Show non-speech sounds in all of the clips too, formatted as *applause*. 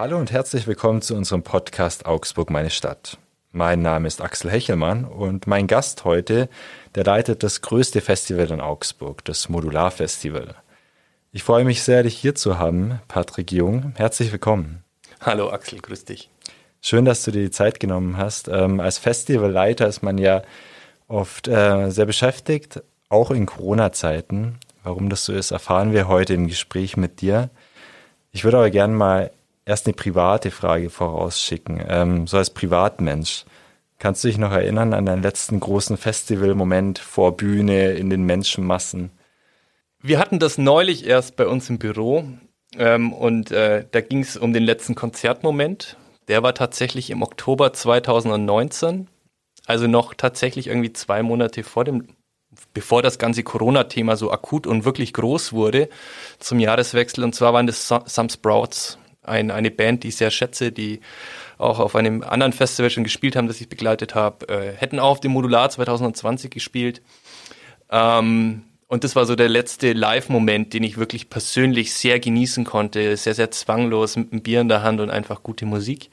Hallo und herzlich willkommen zu unserem Podcast Augsburg, meine Stadt. Mein Name ist Axel Hechelmann und mein Gast heute, der leitet das größte Festival in Augsburg, das Modular Festival. Ich freue mich sehr, dich hier zu haben, Patrick Jung. Herzlich willkommen. Hallo Axel, grüß dich. Schön, dass du dir die Zeit genommen hast. Ähm, als Festivalleiter ist man ja oft äh, sehr beschäftigt, auch in Corona-Zeiten. Warum das so ist, erfahren wir heute im Gespräch mit dir. Ich würde aber gerne mal erst eine private Frage vorausschicken. Ähm, so als Privatmensch. Kannst du dich noch erinnern an deinen letzten großen Festivalmoment vor Bühne in den Menschenmassen? Wir hatten das neulich erst bei uns im Büro ähm, und äh, da ging es um den letzten Konzertmoment. Der war tatsächlich im Oktober 2019, also noch tatsächlich irgendwie zwei Monate vor dem, bevor das ganze Corona-Thema so akut und wirklich groß wurde zum Jahreswechsel. Und zwar waren das Some Sprouts ein, eine Band, die ich sehr schätze, die auch auf einem anderen Festival schon gespielt haben, das ich begleitet habe, äh, hätten auch auf dem Modular 2020 gespielt. Ähm, und das war so der letzte Live-Moment, den ich wirklich persönlich sehr genießen konnte. Sehr, sehr zwanglos mit einem Bier in der Hand und einfach gute Musik.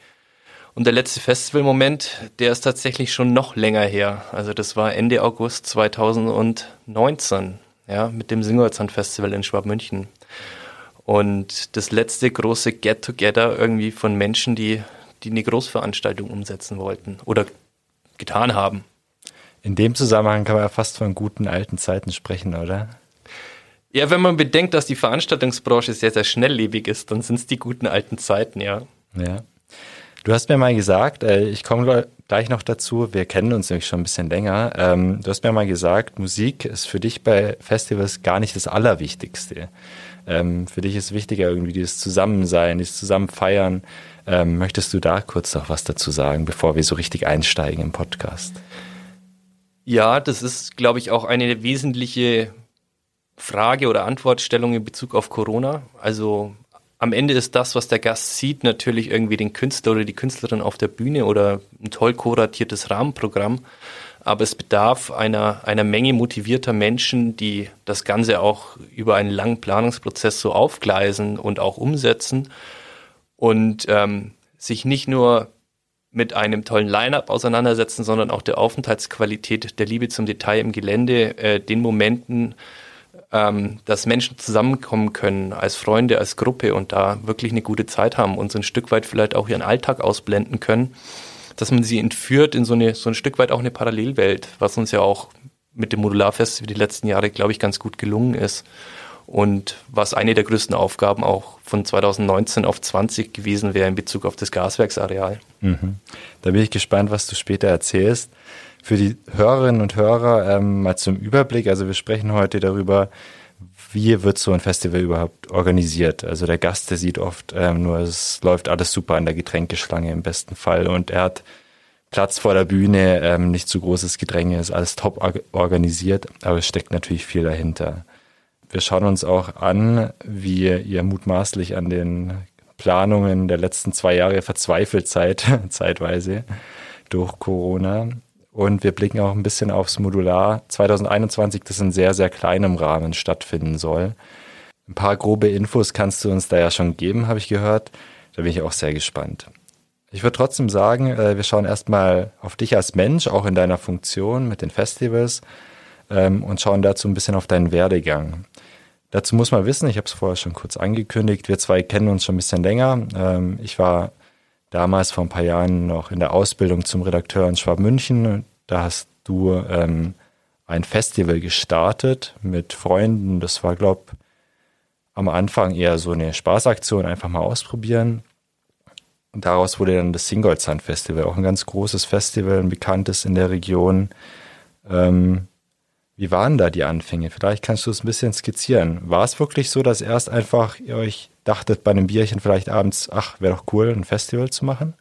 Und der letzte Festival-Moment, der ist tatsächlich schon noch länger her. Also das war Ende August 2019, ja, mit dem Singolzand Festival in Schwabmünchen. Und das letzte große Get-Together irgendwie von Menschen, die, die eine Großveranstaltung umsetzen wollten oder getan haben. In dem Zusammenhang kann man ja fast von guten alten Zeiten sprechen, oder? Ja, wenn man bedenkt, dass die Veranstaltungsbranche sehr, sehr schnelllebig ist, dann sind es die guten alten Zeiten, ja. Ja. Du hast mir mal gesagt, äh, ich komme gleich noch dazu, wir kennen uns nämlich schon ein bisschen länger. Ähm, du hast mir mal gesagt, Musik ist für dich bei Festivals gar nicht das Allerwichtigste. Ähm, für dich ist wichtiger irgendwie dieses Zusammensein, dieses Zusammenfeiern. Ähm, möchtest du da kurz noch was dazu sagen, bevor wir so richtig einsteigen im Podcast? Ja, das ist, glaube ich, auch eine wesentliche Frage oder Antwortstellung in Bezug auf Corona. Also am Ende ist das, was der Gast sieht, natürlich irgendwie den Künstler oder die Künstlerin auf der Bühne oder ein toll kuratiertes Rahmenprogramm aber es bedarf einer, einer Menge motivierter Menschen, die das Ganze auch über einen langen Planungsprozess so aufgleisen und auch umsetzen. Und ähm, sich nicht nur mit einem tollen Line-up auseinandersetzen, sondern auch der Aufenthaltsqualität, der Liebe zum Detail im Gelände, äh, den Momenten, ähm, dass Menschen zusammenkommen können als Freunde, als Gruppe und da wirklich eine gute Zeit haben und so ein Stück weit vielleicht auch ihren Alltag ausblenden können dass man sie entführt in so, eine, so ein Stück weit auch eine Parallelwelt, was uns ja auch mit dem Modularfest für die letzten Jahre, glaube ich, ganz gut gelungen ist. Und was eine der größten Aufgaben auch von 2019 auf 20 gewesen wäre in Bezug auf das Gaswerksareal. Mhm. Da bin ich gespannt, was du später erzählst. Für die Hörerinnen und Hörer ähm, mal zum Überblick. Also wir sprechen heute darüber, wie wird so ein Festival überhaupt organisiert? Also der Gast, der sieht oft ähm, nur, es läuft alles super an der Getränkeschlange im besten Fall und er hat Platz vor der Bühne, ähm, nicht zu großes Gedränge, ist alles top organisiert, aber es steckt natürlich viel dahinter. Wir schauen uns auch an, wie ihr mutmaßlich an den Planungen der letzten zwei Jahre verzweifelt seid, *laughs* zeitweise durch Corona. Und wir blicken auch ein bisschen aufs Modular 2021, das in sehr, sehr kleinem Rahmen stattfinden soll. Ein paar grobe Infos kannst du uns da ja schon geben, habe ich gehört. Da bin ich auch sehr gespannt. Ich würde trotzdem sagen, äh, wir schauen erstmal auf dich als Mensch, auch in deiner Funktion mit den Festivals ähm, und schauen dazu ein bisschen auf deinen Werdegang. Dazu muss man wissen, ich habe es vorher schon kurz angekündigt, wir zwei kennen uns schon ein bisschen länger. Ähm, ich war damals vor ein paar Jahren noch in der Ausbildung zum Redakteur in Schwabmünchen. Da hast du ähm, ein Festival gestartet mit Freunden. Das war, glaube am Anfang eher so eine Spaßaktion, einfach mal ausprobieren. Und daraus wurde dann das Singolzand Festival, auch ein ganz großes Festival, ein bekanntes in der Region. Ähm, wie waren da die Anfänge? Vielleicht kannst du es ein bisschen skizzieren. War es wirklich so, dass erst einfach ihr euch dachtet bei einem Bierchen vielleicht abends, ach, wäre doch cool, ein Festival zu machen?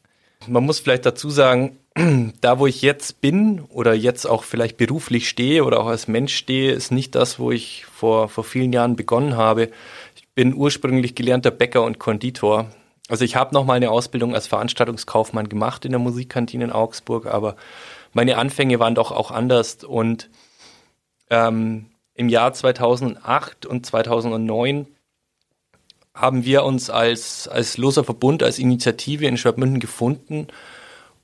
Man muss vielleicht dazu sagen, *clears throat* da wo ich jetzt bin oder jetzt auch vielleicht beruflich stehe oder auch als Mensch stehe, ist nicht das, wo ich vor, vor vielen Jahren begonnen habe. Ich bin ursprünglich gelernter Bäcker und Konditor. Also ich habe noch mal eine Ausbildung als Veranstaltungskaufmann gemacht in der Musikkantine in Augsburg, aber meine Anfänge waren doch auch anders und ähm, im Jahr 2008 und 2009 haben wir uns als, als loser Verbund, als Initiative in Schwabmünchen gefunden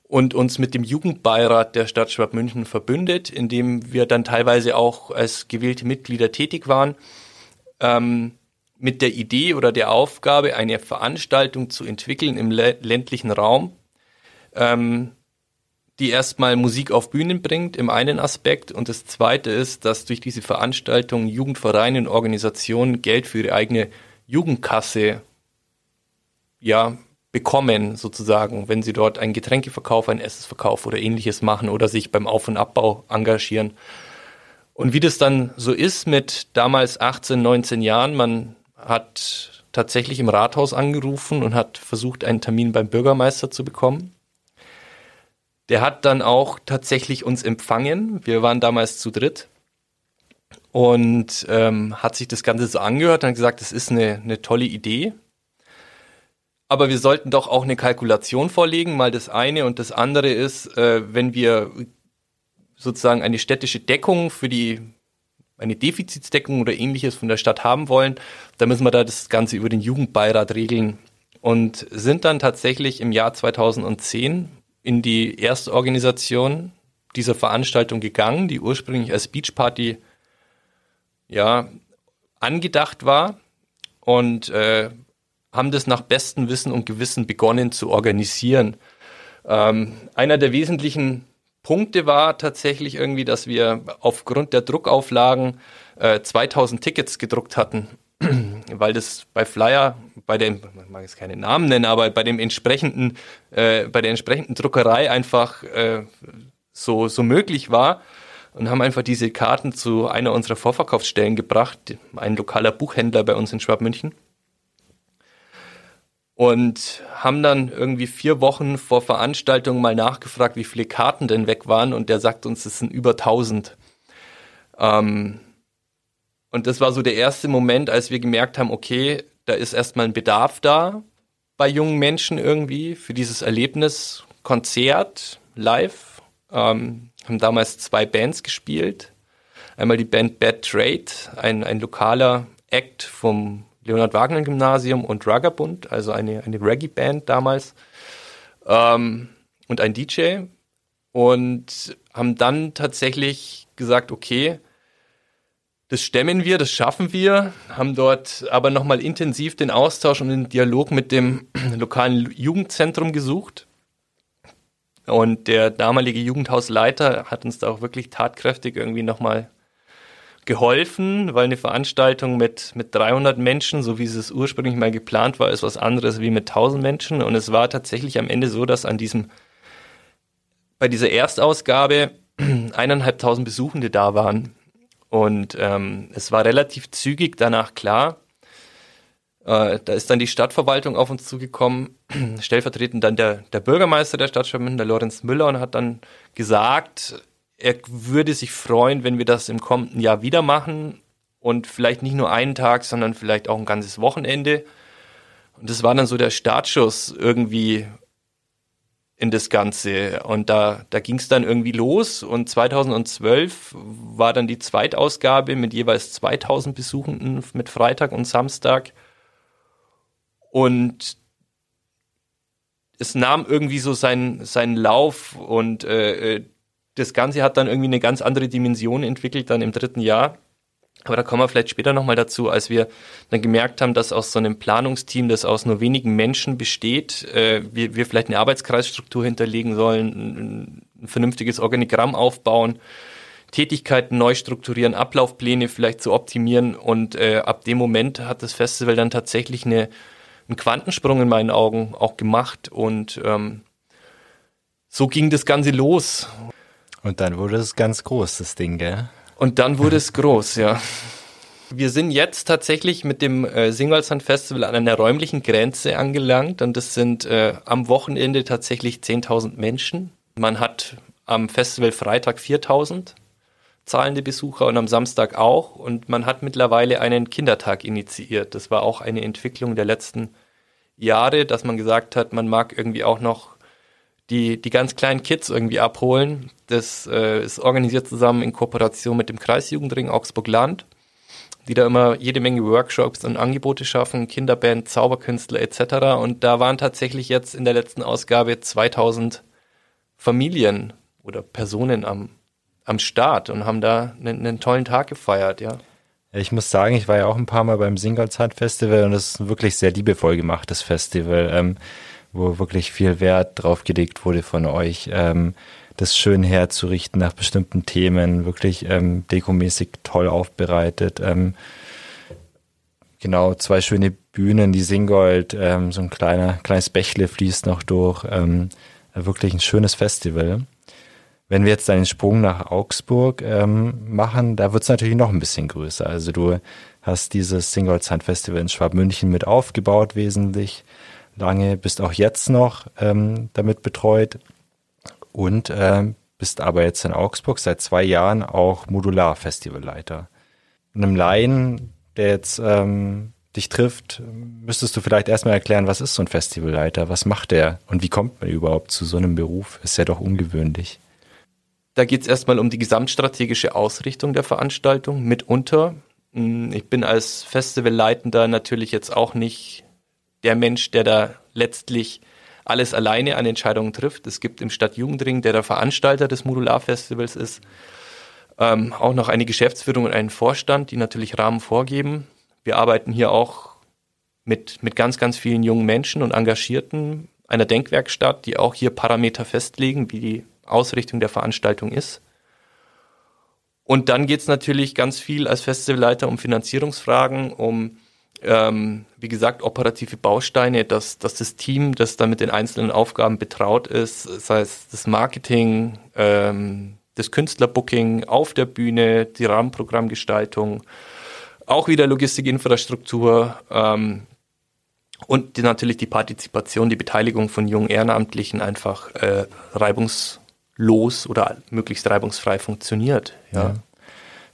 und uns mit dem Jugendbeirat der Stadt Schwabmünchen verbündet, in dem wir dann teilweise auch als gewählte Mitglieder tätig waren, ähm, mit der Idee oder der Aufgabe, eine Veranstaltung zu entwickeln im ländlichen Raum, ähm, die erstmal Musik auf Bühnen bringt, im einen Aspekt. Und das zweite ist, dass durch diese Veranstaltung Jugendvereine und Organisationen Geld für ihre eigene Jugendkasse ja, bekommen, sozusagen, wenn sie dort einen Getränkeverkauf, einen Essensverkauf oder ähnliches machen oder sich beim Auf- und Abbau engagieren. Und wie das dann so ist mit damals 18, 19 Jahren, man hat tatsächlich im Rathaus angerufen und hat versucht, einen Termin beim Bürgermeister zu bekommen. Der hat dann auch tatsächlich uns empfangen. Wir waren damals zu dritt und ähm, hat sich das Ganze so angehört und hat gesagt, das ist eine, eine tolle Idee. Aber wir sollten doch auch eine Kalkulation vorlegen, mal das eine und das andere ist, äh, wenn wir sozusagen eine städtische Deckung für die eine Defizitsdeckung oder ähnliches von der Stadt haben wollen, dann müssen wir da das Ganze über den Jugendbeirat regeln und sind dann tatsächlich im Jahr 2010 in die erste Organisation dieser Veranstaltung gegangen, die ursprünglich als Beachparty ja, angedacht war und äh, haben das nach bestem Wissen und Gewissen begonnen zu organisieren. Ähm, einer der wesentlichen Punkte war tatsächlich irgendwie, dass wir aufgrund der Druckauflagen äh, 2000 Tickets gedruckt hatten, *clears throat* weil das bei Flyer, bei dem, man mag jetzt keine Namen nennen, aber bei dem entsprechenden, äh, bei der entsprechenden Druckerei einfach äh, so, so möglich war und haben einfach diese Karten zu einer unserer Vorverkaufsstellen gebracht, ein lokaler Buchhändler bei uns in Schwabmünchen. Und haben dann irgendwie vier Wochen vor Veranstaltung mal nachgefragt, wie viele Karten denn weg waren. Und der sagt uns, es sind über 1000. Ähm, und das war so der erste Moment, als wir gemerkt haben, okay, da ist erstmal ein Bedarf da bei jungen Menschen irgendwie für dieses Erlebnis, Konzert, live. Ähm, haben damals zwei Bands gespielt. Einmal die Band Bad Trade, ein, ein lokaler Act vom Leonhard Wagner Gymnasium und Ruggerbund, also eine, eine Reggae-Band damals. Ähm, und ein DJ. Und haben dann tatsächlich gesagt, okay, das stemmen wir, das schaffen wir, haben dort aber nochmal intensiv den Austausch und den Dialog mit dem lokalen Jugendzentrum gesucht und der damalige Jugendhausleiter hat uns da auch wirklich tatkräftig irgendwie nochmal geholfen, weil eine Veranstaltung mit, mit 300 Menschen, so wie es ursprünglich mal geplant war, ist was anderes wie mit 1000 Menschen. Und es war tatsächlich am Ende so, dass an diesem, bei dieser Erstausgabe *clears throat* eineinhalbtausend Besuchende da waren. Und ähm, es war relativ zügig danach klar, äh, da ist dann die Stadtverwaltung auf uns zugekommen, *clears throat* stellvertretend dann der, der Bürgermeister der Stadt Schwabmünchen, der Lorenz Müller, und hat dann gesagt, er würde sich freuen, wenn wir das im kommenden Jahr wieder machen und vielleicht nicht nur einen Tag, sondern vielleicht auch ein ganzes Wochenende. Und das war dann so der Startschuss irgendwie in das Ganze. Und da, da ging es dann irgendwie los. Und 2012 war dann die Zweitausgabe mit jeweils 2000 Besuchenden mit Freitag und Samstag. Und es nahm irgendwie so seinen, seinen Lauf und äh, äh, das Ganze hat dann irgendwie eine ganz andere Dimension entwickelt dann im dritten Jahr. Aber da kommen wir vielleicht später nochmal dazu, als wir dann gemerkt haben, dass aus so einem Planungsteam, das aus nur wenigen Menschen besteht, äh, wir, wir vielleicht eine Arbeitskreisstruktur hinterlegen sollen, ein, ein vernünftiges Organigramm aufbauen, Tätigkeiten neu strukturieren, Ablaufpläne vielleicht zu optimieren. Und äh, ab dem Moment hat das Festival dann tatsächlich eine einen Quantensprung in meinen Augen auch gemacht und ähm, so ging das Ganze los. Und dann wurde es ganz groß, das Ding, gell? Und dann wurde es groß, ja. Wir sind jetzt tatsächlich mit dem äh, Singolsand Festival an einer räumlichen Grenze angelangt und das sind äh, am Wochenende tatsächlich 10.000 Menschen. Man hat am Festival Freitag 4.000 zahlende Besucher und am Samstag auch. Und man hat mittlerweile einen Kindertag initiiert. Das war auch eine Entwicklung der letzten Jahre, dass man gesagt hat, man mag irgendwie auch noch die, die ganz kleinen Kids irgendwie abholen. Das äh, ist organisiert zusammen in Kooperation mit dem Kreisjugendring Augsburg Land. die da immer jede Menge Workshops und Angebote schaffen, Kinderband, Zauberkünstler etc. Und da waren tatsächlich jetzt in der letzten Ausgabe 2000 Familien oder Personen am, am Start und haben da einen, einen tollen Tag gefeiert, ja. Ich muss sagen, ich war ja auch ein paar Mal beim Singolzeit Festival und das ist ein wirklich sehr liebevoll gemachtes Festival, ähm, wo wirklich viel Wert drauf gelegt wurde von euch, ähm, das schön herzurichten nach bestimmten Themen, wirklich ähm, dekomäßig toll aufbereitet. Ähm, genau, zwei schöne Bühnen, die Singold, ähm, so ein kleiner, kleines Bächle fließt noch durch. Ähm, wirklich ein schönes Festival. Wenn wir jetzt einen Sprung nach Augsburg ähm, machen, da wird es natürlich noch ein bisschen größer. Also du hast dieses Singolzand Festival in Schwabmünchen mit aufgebaut, wesentlich lange, bist auch jetzt noch ähm, damit betreut und ähm, bist aber jetzt in Augsburg seit zwei Jahren auch Modular-Festivalleiter. Einem Laien, der jetzt ähm, dich trifft, müsstest du vielleicht erstmal erklären, was ist so ein Festivalleiter, was macht der und wie kommt man überhaupt zu so einem Beruf? Ist ja doch ungewöhnlich. Da geht es erstmal um die gesamtstrategische Ausrichtung der Veranstaltung mitunter. Hm, ich bin als Festivalleitender natürlich jetzt auch nicht der Mensch, der da letztlich alles alleine an Entscheidungen trifft. Es gibt im Stadtjugendring, der der Veranstalter des Modularfestivals ist, ähm, auch noch eine Geschäftsführung und einen Vorstand, die natürlich Rahmen vorgeben. Wir arbeiten hier auch mit, mit ganz, ganz vielen jungen Menschen und Engagierten einer Denkwerkstatt, die auch hier Parameter festlegen, wie die Ausrichtung der Veranstaltung ist. Und dann geht es natürlich ganz viel als Festivalleiter um Finanzierungsfragen, um, ähm, wie gesagt, operative Bausteine, dass, dass das Team, das da mit den einzelnen Aufgaben betraut ist, sei es das Marketing, ähm, das Künstlerbooking auf der Bühne, die Rahmenprogrammgestaltung, auch wieder Logistikinfrastruktur ähm, und die, natürlich die Partizipation, die Beteiligung von jungen Ehrenamtlichen einfach äh, reibungs los oder möglichst reibungsfrei funktioniert. Ja. ja.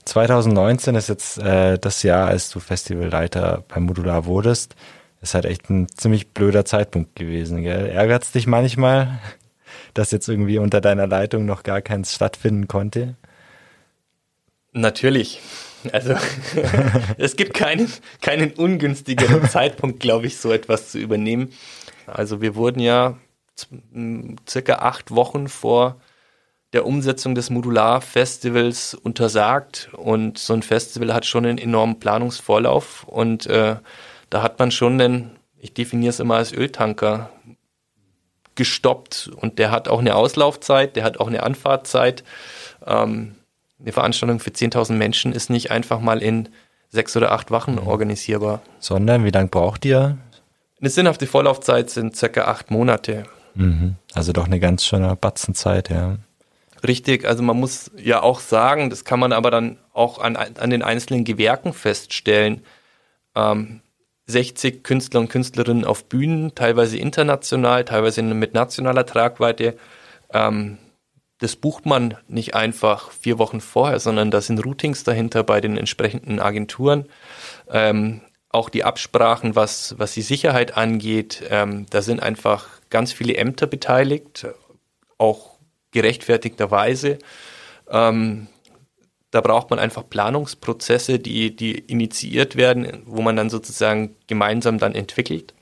2019 ist jetzt äh, das Jahr, als du Festivalleiter beim Modular wurdest. Ist halt echt ein ziemlich blöder Zeitpunkt gewesen. Ärgert es dich manchmal, *laughs* dass jetzt irgendwie unter deiner Leitung noch gar keins stattfinden konnte? Natürlich. Also *laughs* es gibt keinen, keinen ungünstigeren *laughs* Zeitpunkt, glaube ich, so etwas zu übernehmen. Also wir wurden ja circa acht Wochen vor der Umsetzung des Modular-Festivals untersagt. Und so ein Festival hat schon einen enormen Planungsvorlauf. Und äh, da hat man schon den, ich definiere es immer als Öltanker, gestoppt. Und der hat auch eine Auslaufzeit, der hat auch eine Anfahrtzeit. Ähm, eine Veranstaltung für 10.000 Menschen ist nicht einfach mal in sechs oder acht Wochen mhm. organisierbar. Sondern wie lange braucht ihr? Eine sinnhafte Vorlaufzeit sind circa acht Monate. Mhm. Also doch eine ganz schöne Batzenzeit, ja. Richtig, also man muss ja auch sagen, das kann man aber dann auch an, an den einzelnen Gewerken feststellen. Ähm, 60 Künstler und Künstlerinnen auf Bühnen, teilweise international, teilweise mit nationaler Tragweite. Ähm, das bucht man nicht einfach vier Wochen vorher, sondern da sind Routings dahinter bei den entsprechenden Agenturen. Ähm, auch die Absprachen, was, was die Sicherheit angeht, ähm, da sind einfach ganz viele Ämter beteiligt, auch gerechtfertigterweise. Ähm, da braucht man einfach Planungsprozesse, die, die initiiert werden, wo man dann sozusagen gemeinsam dann entwickelt.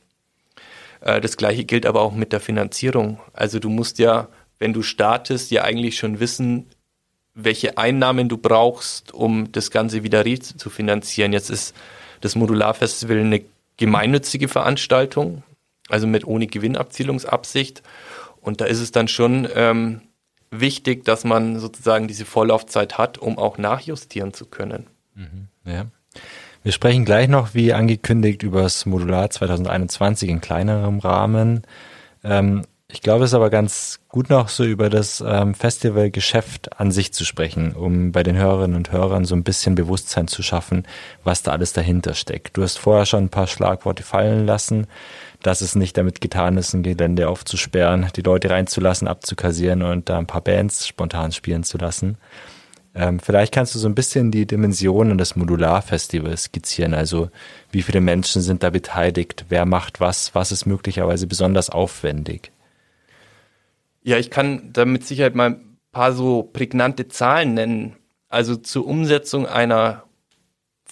Äh, das gleiche gilt aber auch mit der Finanzierung. Also du musst ja, wenn du startest, ja eigentlich schon wissen, welche Einnahmen du brauchst, um das Ganze wieder zu finanzieren. Jetzt ist das Modularfestival eine gemeinnützige Veranstaltung, also mit ohne Gewinnabzielungsabsicht. Und da ist es dann schon ähm, wichtig, dass man sozusagen diese Vorlaufzeit hat, um auch nachjustieren zu können. Mhm, ja. Wir sprechen gleich noch, wie angekündigt, über das Modular 2021 in kleinerem Rahmen. Ähm, ich glaube, es ist aber ganz gut noch so über das ähm, Festivalgeschäft an sich zu sprechen, um bei den Hörerinnen und Hörern so ein bisschen Bewusstsein zu schaffen, was da alles dahinter steckt. Du hast vorher schon ein paar Schlagworte fallen lassen dass es nicht damit getan ist, ein Gelände aufzusperren, die Leute reinzulassen, abzukassieren und da ein paar Bands spontan spielen zu lassen. Ähm, vielleicht kannst du so ein bisschen die Dimensionen des Modularfestivals skizzieren. Also wie viele Menschen sind da beteiligt, wer macht was, was ist möglicherweise besonders aufwendig? Ja, ich kann da mit Sicherheit mal ein paar so prägnante Zahlen nennen. Also zur Umsetzung einer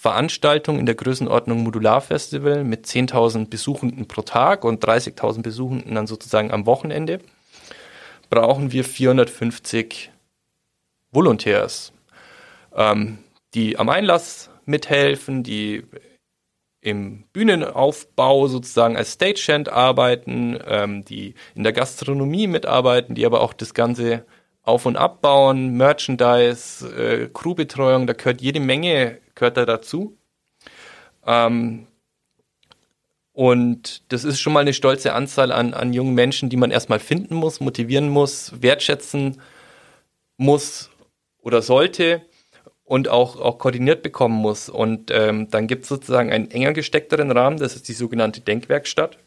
Veranstaltung in der Größenordnung Modularfestival mit 10.000 Besuchenden pro Tag und 30.000 Besuchenden dann sozusagen am Wochenende, brauchen wir 450 Volontärs, ähm, die am Einlass mithelfen, die im Bühnenaufbau sozusagen als Stagehand arbeiten, ähm, die in der Gastronomie mitarbeiten, die aber auch das Ganze auf- und abbauen, Merchandise, äh, Crewbetreuung, da gehört jede Menge, gehört da dazu. Ähm, und das ist schon mal eine stolze Anzahl an, an jungen Menschen, die man erstmal finden muss, motivieren muss, wertschätzen muss oder sollte und auch, auch koordiniert bekommen muss. Und ähm, dann gibt es sozusagen einen enger gesteckteren Rahmen, das ist die sogenannte Denkwerkstatt.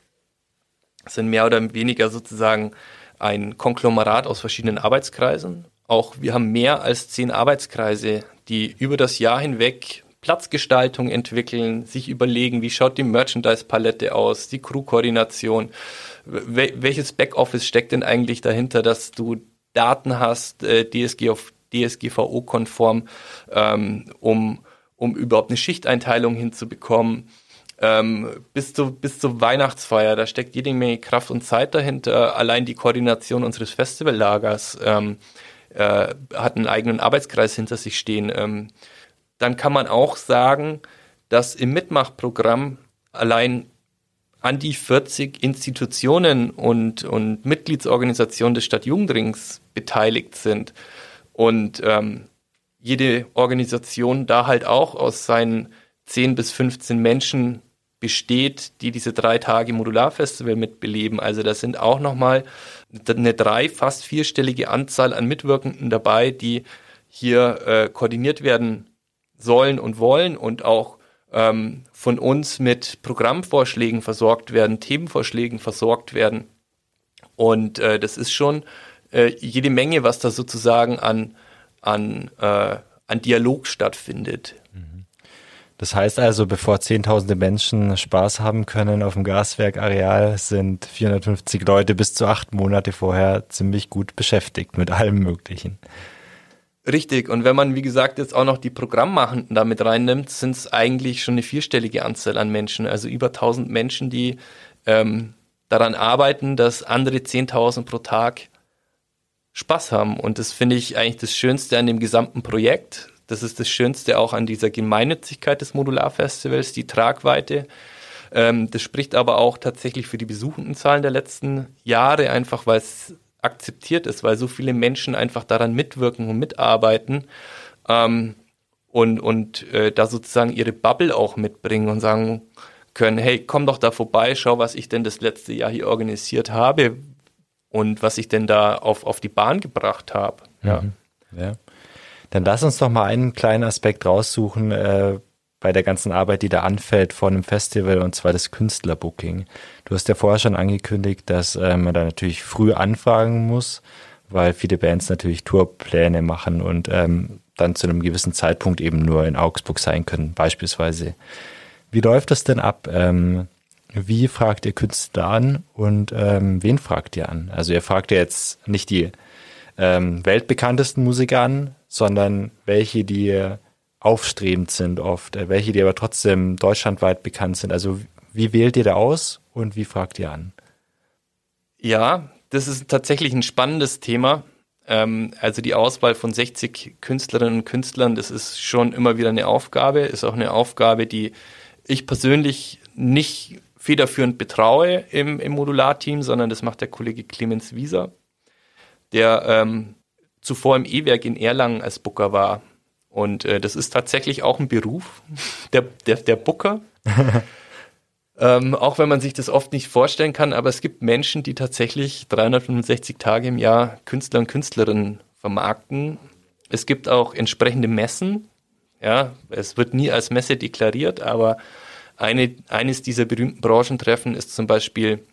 Das sind mehr oder weniger sozusagen ein Konglomerat aus verschiedenen Arbeitskreisen. Auch wir haben mehr als zehn Arbeitskreise, die über das Jahr hinweg Platzgestaltung entwickeln, sich überlegen, wie schaut die Merchandise-Palette aus, die Crew-Koordination, welches Backoffice steckt denn eigentlich dahinter, dass du Daten hast, äh, DSGVO-konform, ähm, um, um überhaupt eine Schichteinteilung hinzubekommen. Ähm, bis, zu, bis zur Weihnachtsfeier, da steckt jede Menge Kraft und Zeit dahinter. Allein die Koordination unseres Festivallagers ähm, äh, hat einen eigenen Arbeitskreis hinter sich stehen. Ähm, dann kann man auch sagen, dass im Mitmachprogramm allein an die 40 Institutionen und, und Mitgliedsorganisationen des Stadtjugendrings beteiligt sind. Und ähm, jede Organisation da halt auch aus seinen 10 bis 15 Menschen besteht, die diese drei Tage Modularfestival mitbeleben. Also da sind auch nochmal eine drei, fast vierstellige Anzahl an Mitwirkenden dabei, die hier äh, koordiniert werden sollen und wollen und auch ähm, von uns mit Programmvorschlägen versorgt werden, Themenvorschlägen versorgt werden. Und äh, das ist schon äh, jede Menge, was da sozusagen an, an, äh, an Dialog stattfindet. Das heißt also, bevor zehntausende Menschen Spaß haben können auf dem Gaswerkareal, sind 450 Leute bis zu acht Monate vorher ziemlich gut beschäftigt mit allem Möglichen. Richtig, und wenn man, wie gesagt, jetzt auch noch die Programmmachenden damit reinnimmt, sind es eigentlich schon eine vierstellige Anzahl an Menschen, also über 1000 Menschen, die ähm, daran arbeiten, dass andere 10.000 pro Tag Spaß haben. Und das finde ich eigentlich das Schönste an dem gesamten Projekt. Das ist das Schönste auch an dieser Gemeinnützigkeit des Modularfestivals, die Tragweite. Ähm, das spricht aber auch tatsächlich für die Besuchendenzahlen der letzten Jahre, einfach weil es akzeptiert ist, weil so viele Menschen einfach daran mitwirken und mitarbeiten ähm, und, und äh, da sozusagen ihre Bubble auch mitbringen und sagen können, hey, komm doch da vorbei, schau, was ich denn das letzte Jahr hier organisiert habe, und was ich denn da auf, auf die Bahn gebracht habe. Ja. Mhm. ja. Dann lass uns doch mal einen kleinen Aspekt raussuchen äh, bei der ganzen Arbeit, die da anfällt vor einem Festival, und zwar das Künstlerbooking. Du hast ja vorher schon angekündigt, dass äh, man da natürlich früh anfragen muss, weil viele Bands natürlich Tourpläne machen und ähm, dann zu einem gewissen Zeitpunkt eben nur in Augsburg sein können, beispielsweise. Wie läuft das denn ab? Ähm, wie fragt ihr Künstler an und ähm, wen fragt ihr an? Also ihr fragt ja jetzt nicht die ähm, weltbekanntesten Musiker an, sondern welche, die aufstrebend sind oft, äh, welche, die aber trotzdem deutschlandweit bekannt sind. Also wie wählt ihr da aus und wie fragt ihr an? Ja, das ist tatsächlich ein spannendes Thema. Ähm, also die Auswahl von 60 Künstlerinnen und Künstlern, das ist schon immer wieder eine Aufgabe, ist auch eine Aufgabe, die ich persönlich nicht federführend betraue im, im Modularteam, sondern das macht der Kollege Clemens Wieser, der ähm, zuvor im E-Werk in Erlangen als Booker war. Und äh, das ist tatsächlich auch ein Beruf, *laughs* der, der, der Booker. *laughs* ähm, auch wenn man sich das oft nicht vorstellen kann, aber es gibt Menschen, die tatsächlich 365 Tage im Jahr Künstler und Künstlerinnen vermarkten. Es gibt auch entsprechende Messen. Ja, es wird nie als Messe deklariert, aber eine, eines dieser berühmten Branchentreffen ist zum Beispiel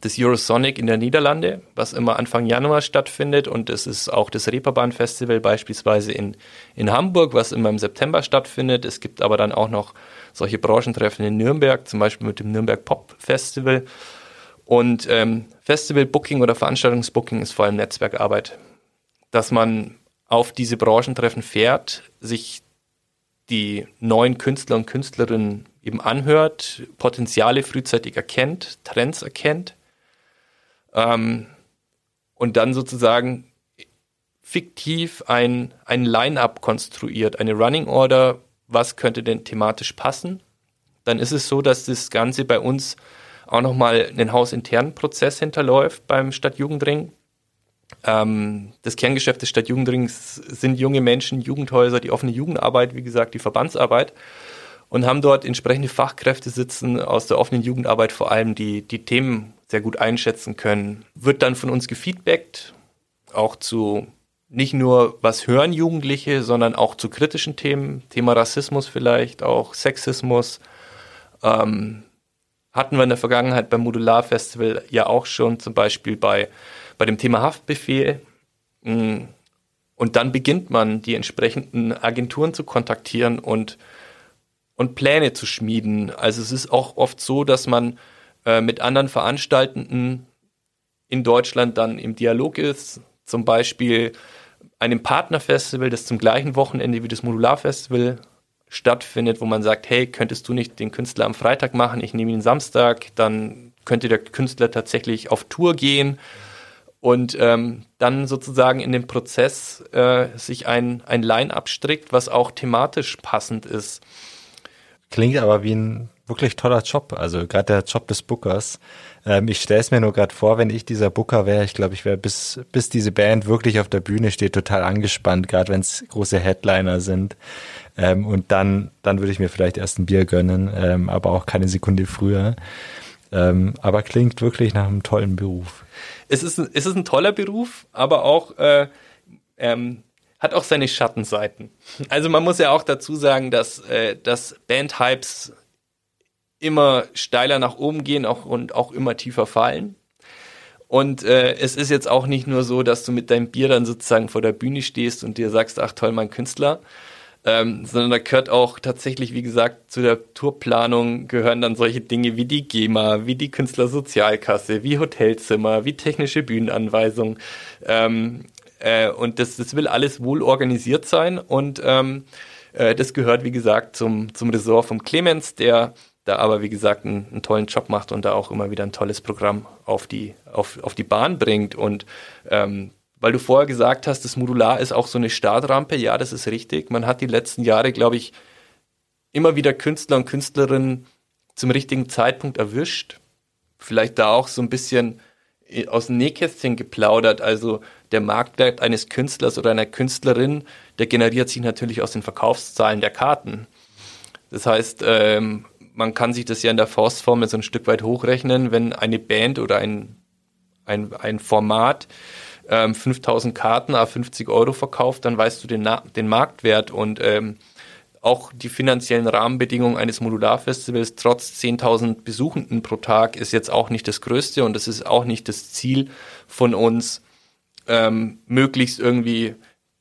das Eurosonic in der Niederlande, was immer Anfang Januar stattfindet. Und es ist auch das Reeperbahn Festival beispielsweise in, in Hamburg, was immer im September stattfindet. Es gibt aber dann auch noch solche Branchentreffen in Nürnberg, zum Beispiel mit dem Nürnberg Pop Festival. Und ähm, Festival-Booking oder Veranstaltungsbooking ist vor allem Netzwerkarbeit. Dass man auf diese Branchentreffen fährt, sich die neuen Künstler und Künstlerinnen eben anhört, Potenziale frühzeitig erkennt, Trends erkennt ähm, und dann sozusagen fiktiv ein, ein Line-up konstruiert, eine Running Order, was könnte denn thematisch passen. Dann ist es so, dass das Ganze bei uns auch nochmal einen hausinternen Prozess hinterläuft beim Stadtjugendring. Ähm, das Kerngeschäft des Stadtjugendrings sind junge Menschen, Jugendhäuser, die offene Jugendarbeit, wie gesagt, die Verbandsarbeit und haben dort entsprechende Fachkräfte sitzen aus der offenen Jugendarbeit vor allem, die die Themen sehr gut einschätzen können. Wird dann von uns gefeedbackt, auch zu nicht nur, was hören Jugendliche, sondern auch zu kritischen Themen, Thema Rassismus vielleicht, auch Sexismus. Ähm, hatten wir in der Vergangenheit beim Modular Festival ja auch schon, zum Beispiel bei, bei dem Thema Haftbefehl. Mm, und dann beginnt man, die entsprechenden Agenturen zu kontaktieren und, und Pläne zu schmieden. Also es ist auch oft so, dass man äh, mit anderen Veranstaltenden in Deutschland dann im Dialog ist. Zum Beispiel einem Partnerfestival, das zum gleichen Wochenende wie das Modularfestival stattfindet, wo man sagt, hey, könntest du nicht den Künstler am Freitag machen, ich nehme ihn Samstag, dann könnte der Künstler tatsächlich auf Tour gehen und ähm, dann sozusagen in dem Prozess äh, sich ein, ein Line-up strickt, was auch thematisch passend ist. Klingt aber wie ein wirklich toller Job, also gerade der Job des Bookers. Ähm, ich stelle es mir nur gerade vor, wenn ich dieser Booker wäre, ich glaube, ich wäre bis, bis diese Band wirklich auf der Bühne steht, total angespannt, gerade wenn es große Headliner sind. Ähm, und dann, dann würde ich mir vielleicht erst ein Bier gönnen, ähm, aber auch keine Sekunde früher. Ähm, aber klingt wirklich nach einem tollen Beruf. Es ist, es ist ein toller Beruf, aber auch äh, ähm, hat auch seine Schattenseiten. Also man muss ja auch dazu sagen, dass, äh, dass Bandhypes immer steiler nach oben gehen auch, und auch immer tiefer fallen. Und äh, es ist jetzt auch nicht nur so, dass du mit deinem Bier dann sozusagen vor der Bühne stehst und dir sagst, ach toll, mein Künstler, ähm, sondern da gehört auch tatsächlich, wie gesagt, zu der Tourplanung gehören dann solche Dinge wie die GEMA, wie die Künstlersozialkasse, wie Hotelzimmer, wie technische Bühnenanweisung. Ähm, äh, und das, das will alles wohl organisiert sein und ähm, äh, das gehört, wie gesagt, zum, zum Ressort vom Clemens, der da aber, wie gesagt, einen, einen, tollen Job macht und da auch immer wieder ein tolles Programm auf die, auf, auf die Bahn bringt. Und ähm, weil du vorher gesagt hast, das Modular ist auch so eine Startrampe, ja, das ist richtig. Man hat die letzten Jahre, glaube ich, immer wieder Künstler und Künstlerinnen zum richtigen Zeitpunkt erwischt. Vielleicht da auch so ein bisschen äh, aus dem Nähkästchen geplaudert. Also der Marktwert eines Künstlers oder einer Künstlerin, der generiert sich natürlich aus den Verkaufszahlen der Karten. Das heißt, ähm, man kann sich das ja in der Faustformel so ein Stück weit hochrechnen, wenn eine Band oder ein, ein, ein Format ähm, 5000 Karten a 50 Euro verkauft, dann weißt du den, den Marktwert und ähm, auch die finanziellen Rahmenbedingungen eines Modularfestivals trotz 10.000 Besuchenden pro Tag ist jetzt auch nicht das Größte und das ist auch nicht das Ziel von uns, ähm, möglichst irgendwie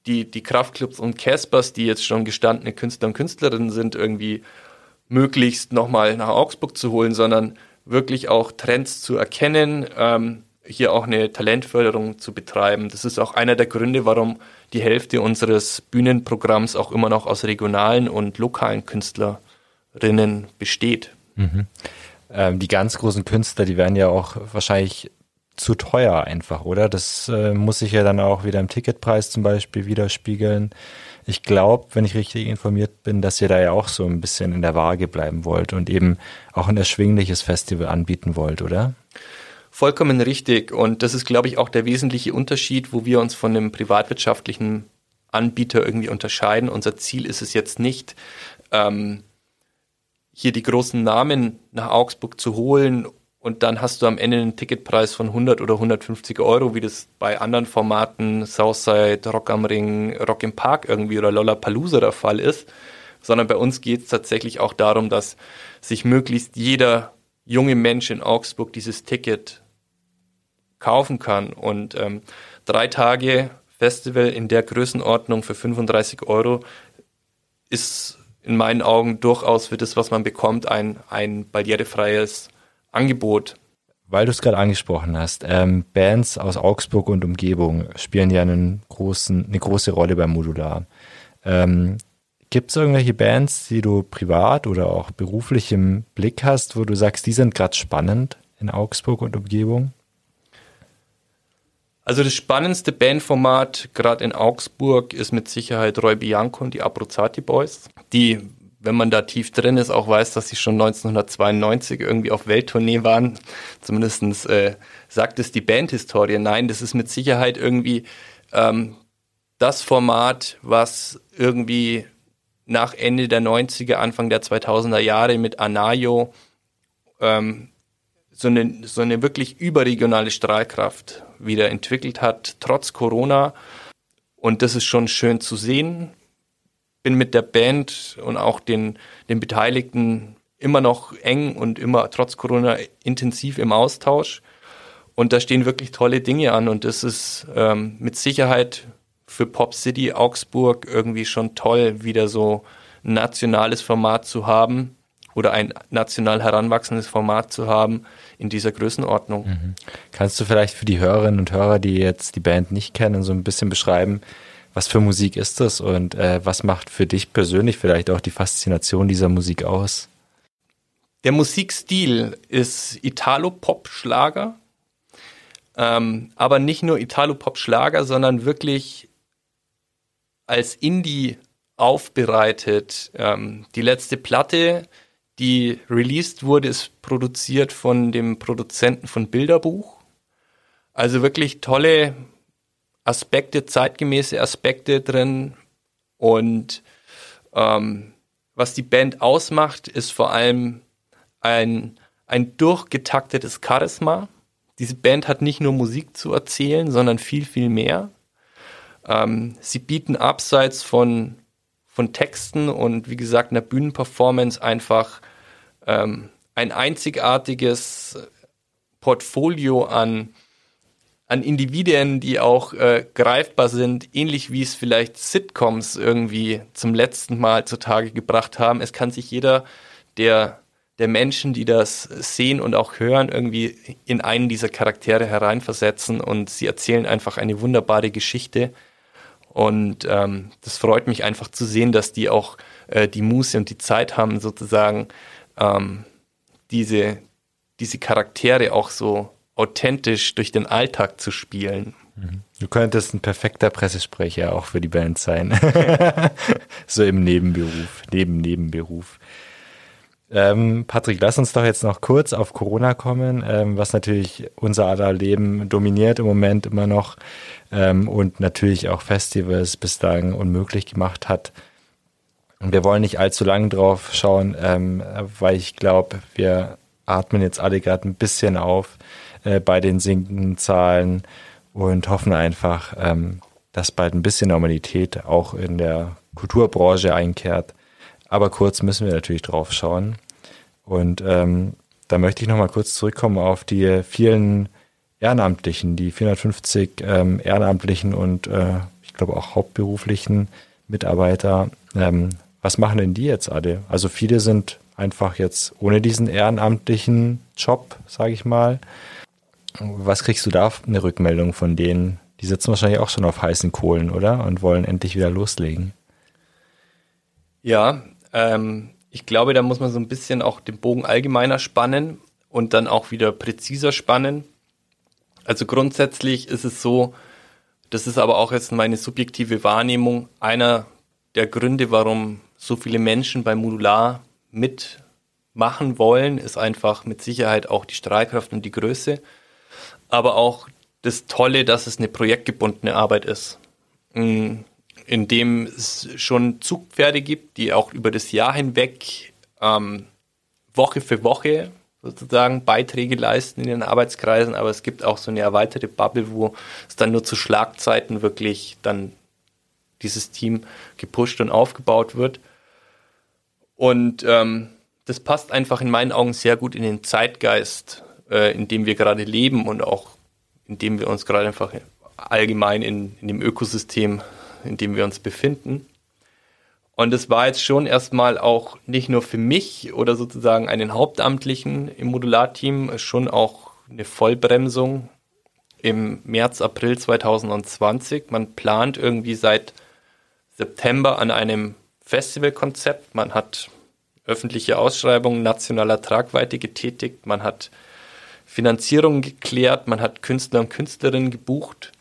die, die Kraftclubs und Caspers, die jetzt schon gestandene Künstler und Künstlerinnen sind, irgendwie möglichst nochmal nach Augsburg zu holen, sondern wirklich auch Trends zu erkennen, ähm, hier auch eine Talentförderung zu betreiben. Das ist auch einer der Gründe, warum die Hälfte unseres Bühnenprogramms auch immer noch aus regionalen und lokalen Künstlerinnen besteht. Mhm. Ähm, die ganz großen Künstler, die werden ja auch wahrscheinlich zu teuer einfach, oder? Das äh, muss sich ja dann auch wieder im Ticketpreis zum Beispiel widerspiegeln. Ich glaube, wenn ich richtig informiert bin, dass ihr da ja auch so ein bisschen in der Waage bleiben wollt und eben auch ein erschwingliches Festival anbieten wollt, oder? Vollkommen richtig. Und das ist, glaube ich, auch der wesentliche Unterschied, wo wir uns von einem privatwirtschaftlichen Anbieter irgendwie unterscheiden. Unser Ziel ist es jetzt nicht, ähm, hier die großen Namen nach Augsburg zu holen und dann hast du am Ende einen Ticketpreis von 100 oder 150 Euro, wie das bei anderen Formaten Southside, Rock am Ring, Rock im Park irgendwie oder Lollapalooza der Fall ist, sondern bei uns geht es tatsächlich auch darum, dass sich möglichst jeder junge Mensch in Augsburg dieses Ticket kaufen kann. Und ähm, drei Tage Festival in der Größenordnung für 35 Euro ist in meinen Augen durchaus für das, was man bekommt, ein, ein barrierefreies Angebot. Weil du es gerade angesprochen hast, ähm, Bands aus Augsburg und Umgebung spielen ja einen großen, eine große Rolle beim Modular. Ähm, Gibt es irgendwelche Bands, die du privat oder auch beruflich im Blick hast, wo du sagst, die sind gerade spannend in Augsburg und Umgebung? Also das spannendste Bandformat gerade in Augsburg ist mit Sicherheit Roy Bianco und die Abruzzati Boys, die, wenn man da tief drin ist, auch weiß, dass sie schon 1992 irgendwie auf Welttournee waren. Zumindest äh, sagt es die Bandhistorie. Nein, das ist mit Sicherheit irgendwie ähm, das Format, was irgendwie nach Ende der 90er, Anfang der 2000er Jahre mit Anayo ähm, so eine, so eine wirklich überregionale Strahlkraft wieder entwickelt hat, trotz Corona. Und das ist schon schön zu sehen. Bin mit der Band und auch den, den Beteiligten immer noch eng und immer trotz Corona intensiv im Austausch. Und da stehen wirklich tolle Dinge an. Und das ist ähm, mit Sicherheit für Pop City Augsburg irgendwie schon toll, wieder so ein nationales Format zu haben oder ein national heranwachsendes Format zu haben, in dieser Größenordnung. Mhm. Kannst du vielleicht für die Hörerinnen und Hörer, die jetzt die Band nicht kennen, so ein bisschen beschreiben, was für Musik ist das und äh, was macht für dich persönlich vielleicht auch die Faszination dieser Musik aus? Der Musikstil ist Italo-Pop-Schlager, ähm, aber nicht nur Italo-Pop-Schlager, sondern wirklich als Indie aufbereitet. Ähm, die letzte Platte die released wurde, ist produziert von dem Produzenten von Bilderbuch. Also wirklich tolle Aspekte, zeitgemäße Aspekte drin. Und ähm, was die Band ausmacht, ist vor allem ein, ein durchgetaktetes Charisma. Diese Band hat nicht nur Musik zu erzählen, sondern viel, viel mehr. Ähm, sie bieten abseits von, von Texten und wie gesagt einer Bühnenperformance einfach ähm, ein einzigartiges Portfolio an, an Individuen, die auch äh, greifbar sind, ähnlich wie es vielleicht Sitcoms irgendwie zum letzten Mal zutage gebracht haben. Es kann sich jeder der, der Menschen, die das sehen und auch hören, irgendwie in einen dieser Charaktere hereinversetzen und sie erzählen einfach eine wunderbare Geschichte. Und ähm, das freut mich einfach zu sehen, dass die auch äh, die Muße und die Zeit haben, sozusagen ähm, diese, diese Charaktere auch so authentisch durch den Alltag zu spielen. Du könntest ein perfekter Pressesprecher auch für die Band sein. *laughs* so im Nebenberuf, neben Nebenberuf. Ähm, Patrick, lass uns doch jetzt noch kurz auf Corona kommen, ähm, was natürlich unser aller Leben dominiert im Moment immer noch ähm, und natürlich auch Festivals bislang unmöglich gemacht hat. Und wir wollen nicht allzu lang drauf schauen, ähm, weil ich glaube, wir atmen jetzt alle gerade ein bisschen auf äh, bei den sinkenden Zahlen und hoffen einfach, ähm, dass bald ein bisschen Normalität auch in der Kulturbranche einkehrt. Aber kurz müssen wir natürlich drauf schauen. Und ähm, da möchte ich nochmal kurz zurückkommen auf die vielen Ehrenamtlichen, die 450 ähm, Ehrenamtlichen und äh, ich glaube auch hauptberuflichen Mitarbeiter. Ähm, was machen denn die jetzt alle? Also viele sind einfach jetzt ohne diesen ehrenamtlichen Job, sage ich mal. Was kriegst du da eine Rückmeldung von denen? Die sitzen wahrscheinlich auch schon auf heißen Kohlen, oder? Und wollen endlich wieder loslegen. Ja, ähm, ich glaube, da muss man so ein bisschen auch den Bogen allgemeiner spannen und dann auch wieder präziser spannen. Also grundsätzlich ist es so, das ist aber auch jetzt meine subjektive Wahrnehmung, einer der Gründe, warum so viele Menschen bei Modular mitmachen wollen, ist einfach mit Sicherheit auch die Strahlkraft und die Größe, aber auch das Tolle, dass es eine projektgebundene Arbeit ist, mm, in dem es schon Zugpferde gibt, die auch über das Jahr hinweg ähm, Woche für Woche sozusagen Beiträge leisten in den Arbeitskreisen, aber es gibt auch so eine erweiterte Bubble, wo es dann nur zu Schlagzeiten wirklich dann dieses Team gepusht und aufgebaut wird. Und ähm, das passt einfach in meinen Augen sehr gut in den Zeitgeist, äh, in dem wir gerade leben und auch in dem wir uns gerade einfach allgemein in, in dem Ökosystem, in dem wir uns befinden. Und es war jetzt schon erstmal auch nicht nur für mich oder sozusagen einen Hauptamtlichen im Modularteam, schon auch eine Vollbremsung im März, April 2020. Man plant irgendwie seit September an einem Festivalkonzept, man hat öffentliche Ausschreibungen nationaler Tragweite getätigt, man hat Finanzierung geklärt, man hat Künstler und Künstlerinnen gebucht,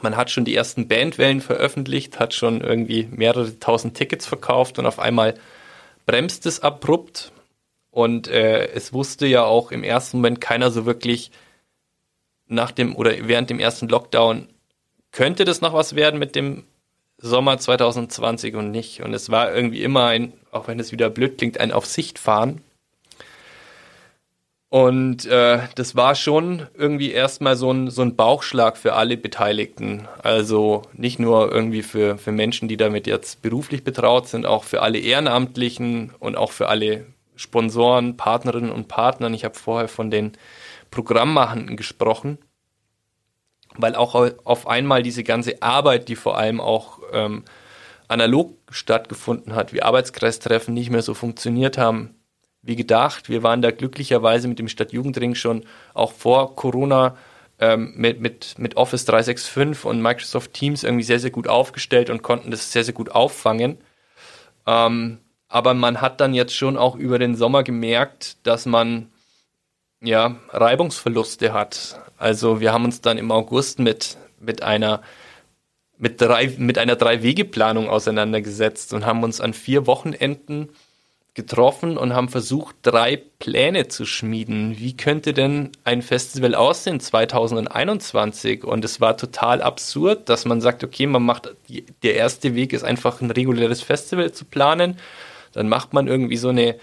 man hat schon die ersten Bandwellen veröffentlicht, hat schon irgendwie mehrere tausend Tickets verkauft und auf einmal bremst es abrupt. Und äh, es wusste ja auch im ersten Moment keiner so wirklich nach dem oder während dem ersten Lockdown, könnte das noch was werden mit dem Sommer 2020 und nicht. Und es war irgendwie immer ein, auch wenn es wieder blöd klingt, ein Auf Sicht fahren. Und äh, das war schon irgendwie erstmal so ein, so ein Bauchschlag für alle Beteiligten. Also nicht nur irgendwie für, für Menschen, die damit jetzt beruflich betraut sind, auch für alle Ehrenamtlichen und auch für alle Sponsoren, Partnerinnen und Partnern. Ich habe vorher von den Programmmachenden gesprochen, weil auch auf einmal diese ganze Arbeit, die vor allem auch ähm, analog stattgefunden hat, wie Arbeitskreistreffen nicht mehr so funktioniert haben wie gedacht. Wir waren da glücklicherweise mit dem Stadtjugendring schon auch vor Corona ähm, mit, mit, mit Office 365 und Microsoft Teams irgendwie sehr, sehr gut aufgestellt und konnten das sehr, sehr gut auffangen. Ähm, aber man hat dann jetzt schon auch über den Sommer gemerkt, dass man ja Reibungsverluste hat. Also wir haben uns dann im August mit, mit einer mit, drei, mit einer Drei-Wege-Planung auseinandergesetzt und haben uns an vier Wochenenden getroffen und haben versucht, drei Pläne zu schmieden. Wie könnte denn ein Festival aussehen 2021? Und es war total absurd, dass man sagt, okay, man macht, der erste Weg ist einfach ein reguläres Festival zu planen. Dann macht man irgendwie so eine,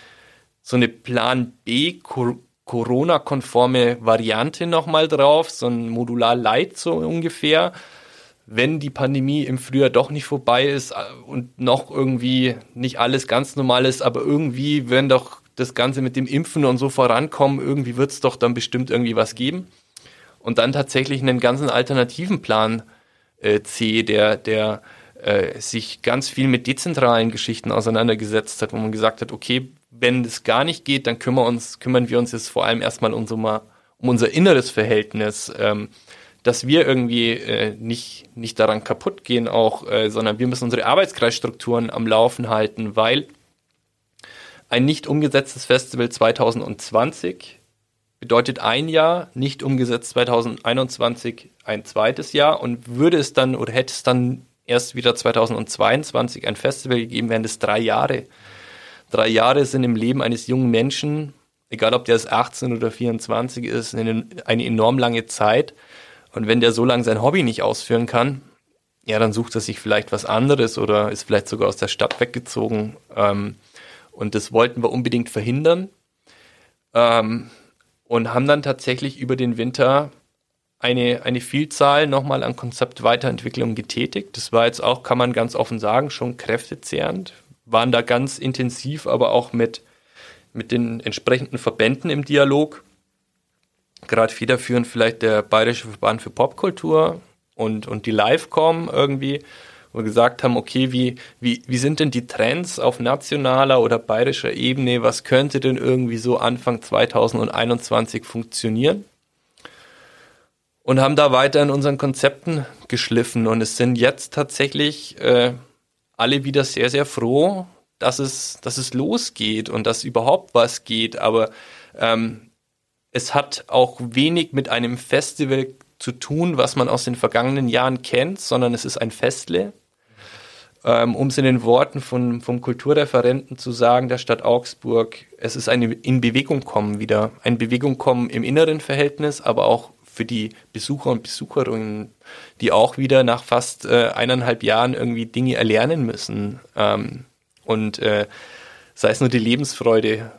so eine Plan B, Corona-konforme Variante nochmal drauf, so ein Modular Light so ungefähr wenn die Pandemie im Frühjahr doch nicht vorbei ist äh, und noch irgendwie nicht alles ganz normal ist, aber irgendwie werden doch das Ganze mit dem Impfen und so vorankommen, irgendwie wird es doch dann bestimmt irgendwie was geben. Und dann tatsächlich einen ganzen alternativen Plan äh, C, der, der äh, sich ganz viel mit dezentralen Geschichten auseinandergesetzt hat, wo man gesagt hat, okay, wenn das gar nicht geht, dann kümmern, uns, kümmern wir uns jetzt vor allem erstmal um, so mal, um unser inneres Verhältnis. Ähm, dass wir irgendwie äh, nicht, nicht daran kaputt gehen auch, äh, sondern wir müssen unsere Arbeitskreisstrukturen am Laufen halten, weil ein nicht umgesetztes Festival 2020 bedeutet ein Jahr, nicht umgesetzt 2021 ein zweites Jahr und würde es dann oder hätte es dann erst wieder 2022 ein Festival gegeben, wären es drei Jahre. Drei Jahre sind im Leben eines jungen Menschen, egal ob der es 18 oder 24 ist, eine enorm lange Zeit. Und wenn der so lange sein Hobby nicht ausführen kann, ja, dann sucht er sich vielleicht was anderes oder ist vielleicht sogar aus der Stadt weggezogen. Ähm, und das wollten wir unbedingt verhindern. Ähm, und haben dann tatsächlich über den Winter eine, eine Vielzahl nochmal an Konzeptweiterentwicklungen getätigt. Das war jetzt auch, kann man ganz offen sagen, schon kräftezehrend. Waren da ganz intensiv, aber auch mit, mit den entsprechenden Verbänden im Dialog gerade federführend vielleicht der Bayerische Verband für Popkultur und, und die Livecom irgendwie, wo wir gesagt haben, okay, wie, wie, wie sind denn die Trends auf nationaler oder bayerischer Ebene? Was könnte denn irgendwie so Anfang 2021 funktionieren? Und haben da weiter in unseren Konzepten geschliffen. Und es sind jetzt tatsächlich äh, alle wieder sehr, sehr froh, dass es, dass es losgeht und dass überhaupt was geht. Aber ähm, es hat auch wenig mit einem Festival zu tun, was man aus den vergangenen Jahren kennt, sondern es ist ein Festle. Ähm, um es in den Worten von, vom Kulturreferenten zu sagen, der Stadt Augsburg, es ist ein in Bewegung kommen wieder. Ein Bewegung kommen im inneren Verhältnis, aber auch für die Besucher und Besucherinnen, die auch wieder nach fast äh, eineinhalb Jahren irgendwie Dinge erlernen müssen. Ähm, und äh, sei es nur die Lebensfreude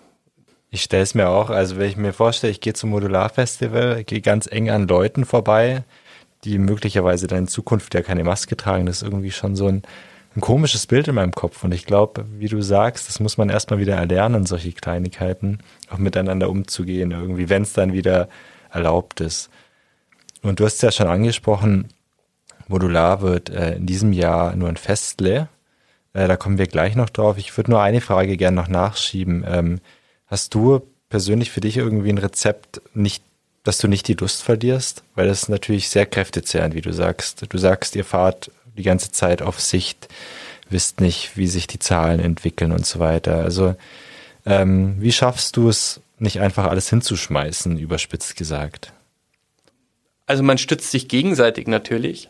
ich stelle es mir auch, also wenn ich mir vorstelle, ich gehe zum Modularfestival, gehe ganz eng an Leuten vorbei, die möglicherweise dann in Zukunft ja keine Maske tragen, das ist irgendwie schon so ein, ein komisches Bild in meinem Kopf. Und ich glaube, wie du sagst, das muss man erstmal wieder erlernen, solche Kleinigkeiten, auch miteinander umzugehen, irgendwie, wenn es dann wieder erlaubt ist. Und du hast ja schon angesprochen, Modular wird äh, in diesem Jahr nur ein Festle. Äh, da kommen wir gleich noch drauf. Ich würde nur eine Frage gerne noch nachschieben. Ähm, Hast du persönlich für dich irgendwie ein Rezept, nicht, dass du nicht die Lust verlierst? Weil das ist natürlich sehr kräftezehrend, wie du sagst. Du sagst, ihr fahrt die ganze Zeit auf Sicht. wisst nicht, wie sich die Zahlen entwickeln und so weiter. Also ähm, wie schaffst du es, nicht einfach alles hinzuschmeißen, überspitzt gesagt? Also man stützt sich gegenseitig natürlich.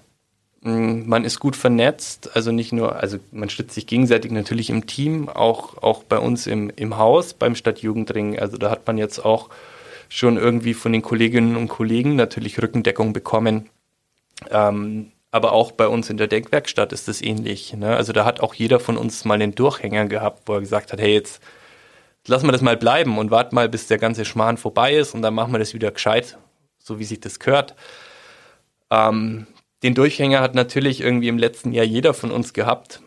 Mm, man ist gut vernetzt, also nicht nur, also man stützt sich gegenseitig natürlich im Team, auch, auch bei uns im, im Haus, beim Stadtjugendring. Also da hat man jetzt auch schon irgendwie von den Kolleginnen und Kollegen natürlich Rückendeckung bekommen. Ähm, aber auch bei uns in der Denkwerkstatt ist das ähnlich. Ne? Also da hat auch jeder von uns mal einen Durchhänger gehabt, wo er gesagt hat, hey, jetzt lassen wir das mal bleiben und warten mal, bis der ganze Schmarrn vorbei ist und dann machen wir das wieder gescheit, so wie sich das gehört. Ähm, den Durchhänger hat natürlich irgendwie im letzten Jahr jeder von uns gehabt.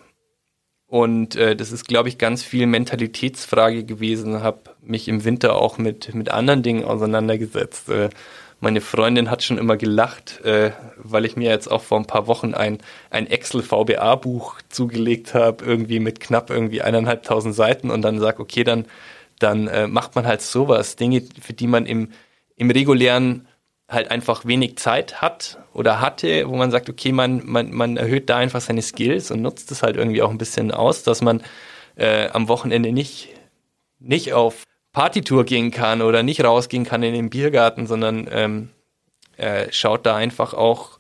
Und äh, das ist, glaube ich, ganz viel Mentalitätsfrage gewesen. Habe mich im Winter auch mit, mit anderen Dingen auseinandergesetzt. Äh, meine Freundin hat schon immer gelacht, äh, weil ich mir jetzt auch vor ein paar Wochen ein, ein Excel-VBA-Buch zugelegt habe, irgendwie mit knapp irgendwie eineinhalbtausend Seiten und dann sag, okay, dann, dann äh, macht man halt sowas, Dinge, für die man im, im regulären halt einfach wenig Zeit hat oder hatte, wo man sagt, okay, man, man, man erhöht da einfach seine Skills und nutzt es halt irgendwie auch ein bisschen aus, dass man äh, am Wochenende nicht, nicht auf Partytour gehen kann oder nicht rausgehen kann in den Biergarten, sondern ähm, äh, schaut da einfach auch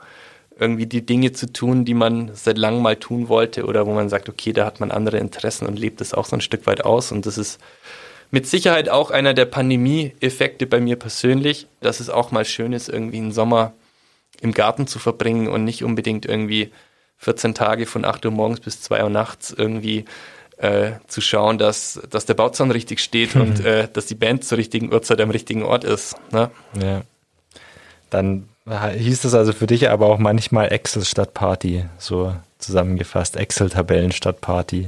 irgendwie die Dinge zu tun, die man seit langem mal tun wollte oder wo man sagt, okay, da hat man andere Interessen und lebt es auch so ein Stück weit aus. Und das ist mit Sicherheit auch einer der Pandemie-Effekte bei mir persönlich, dass es auch mal schön ist, irgendwie einen Sommer im Garten zu verbringen und nicht unbedingt irgendwie 14 Tage von 8 Uhr morgens bis 2 Uhr nachts irgendwie äh, zu schauen, dass, dass der Bauzaun richtig steht *laughs* und äh, dass die Band zur richtigen Uhrzeit am richtigen Ort ist. Ne? Ja. Dann hieß es also für dich aber auch manchmal Excel statt Party, so zusammengefasst. Excel-Tabellen statt Party.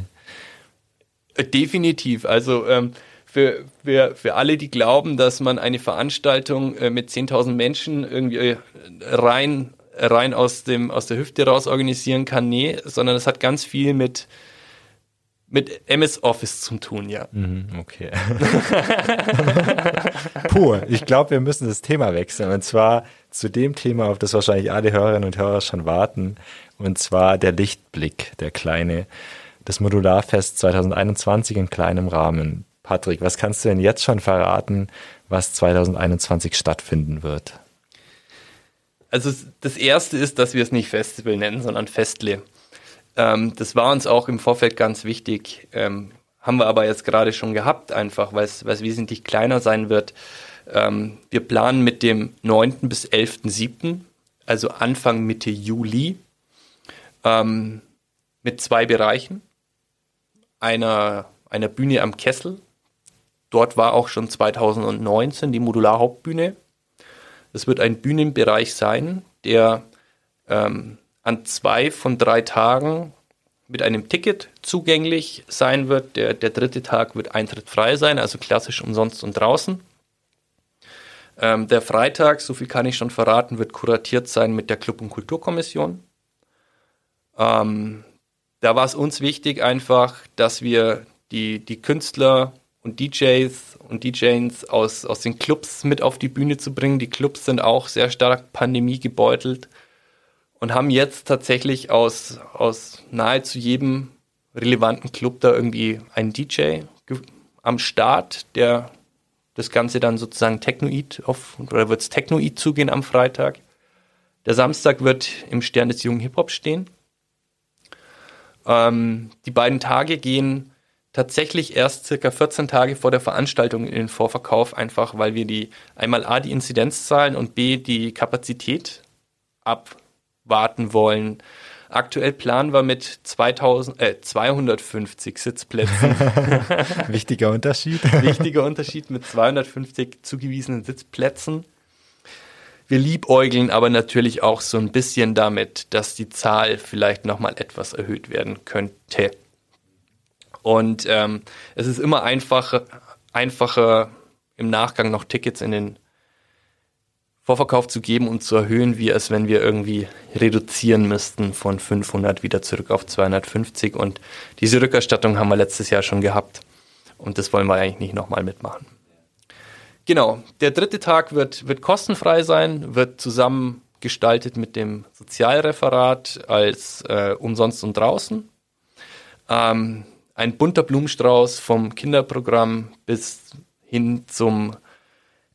Äh, definitiv. Also ähm, für, für, für alle, die glauben, dass man eine Veranstaltung äh, mit 10.000 Menschen irgendwie äh, rein, rein aus, dem, aus der Hüfte raus organisieren kann, nee, sondern es hat ganz viel mit, mit MS Office zu tun, ja. Mhm, okay. *laughs* Puh, ich glaube, wir müssen das Thema wechseln. Und zwar zu dem Thema, auf das wahrscheinlich alle Hörerinnen und Hörer schon warten. Und zwar der Lichtblick, der kleine, das Modularfest 2021 in kleinem Rahmen. Patrick, was kannst du denn jetzt schon verraten, was 2021 stattfinden wird? Also das erste ist, dass wir es nicht Festival nennen, sondern Festle. Ähm, das war uns auch im Vorfeld ganz wichtig. Ähm, haben wir aber jetzt gerade schon gehabt, einfach, weil es wesentlich kleiner sein wird. Ähm, wir planen mit dem 9. bis 11.7., also Anfang Mitte Juli, ähm, mit zwei Bereichen. Einer, einer Bühne am Kessel. Dort war auch schon 2019 die Modular-Hauptbühne. Das wird ein Bühnenbereich sein, der ähm, an zwei von drei Tagen mit einem Ticket zugänglich sein wird. Der, der dritte Tag wird Eintritt frei sein, also klassisch umsonst und draußen. Ähm, der Freitag, so viel kann ich schon verraten, wird kuratiert sein mit der Club- und Kulturkommission. Ähm, da war es uns wichtig einfach, dass wir die, die Künstler und DJs und DJs aus, aus den Clubs mit auf die Bühne zu bringen. Die Clubs sind auch sehr stark Pandemie gebeutelt und haben jetzt tatsächlich aus, aus nahezu jedem relevanten Club da irgendwie einen DJ am Start, der das Ganze dann sozusagen Technoid auf, oder wird es Technoid zugehen am Freitag. Der Samstag wird im Stern des jungen Hip-Hop stehen. Ähm, die beiden Tage gehen tatsächlich erst circa 14 Tage vor der Veranstaltung in den Vorverkauf, einfach weil wir die einmal A, die Inzidenzzahlen und B, die Kapazität ab warten wollen. Aktuell planen wir mit 2000, äh, 250 Sitzplätzen. *laughs* Wichtiger Unterschied. *laughs* Wichtiger Unterschied mit 250 zugewiesenen Sitzplätzen. Wir liebäugeln aber natürlich auch so ein bisschen damit, dass die Zahl vielleicht nochmal etwas erhöht werden könnte. Und ähm, es ist immer einfacher, einfacher im Nachgang noch Tickets in den Vorverkauf zu geben und zu erhöhen, wie es, wenn wir irgendwie reduzieren müssten von 500 wieder zurück auf 250. Und diese Rückerstattung haben wir letztes Jahr schon gehabt. Und das wollen wir eigentlich nicht nochmal mitmachen. Genau, der dritte Tag wird, wird kostenfrei sein, wird zusammengestaltet mit dem Sozialreferat als äh, umsonst und draußen. Ähm, ein bunter Blumenstrauß vom Kinderprogramm bis hin zum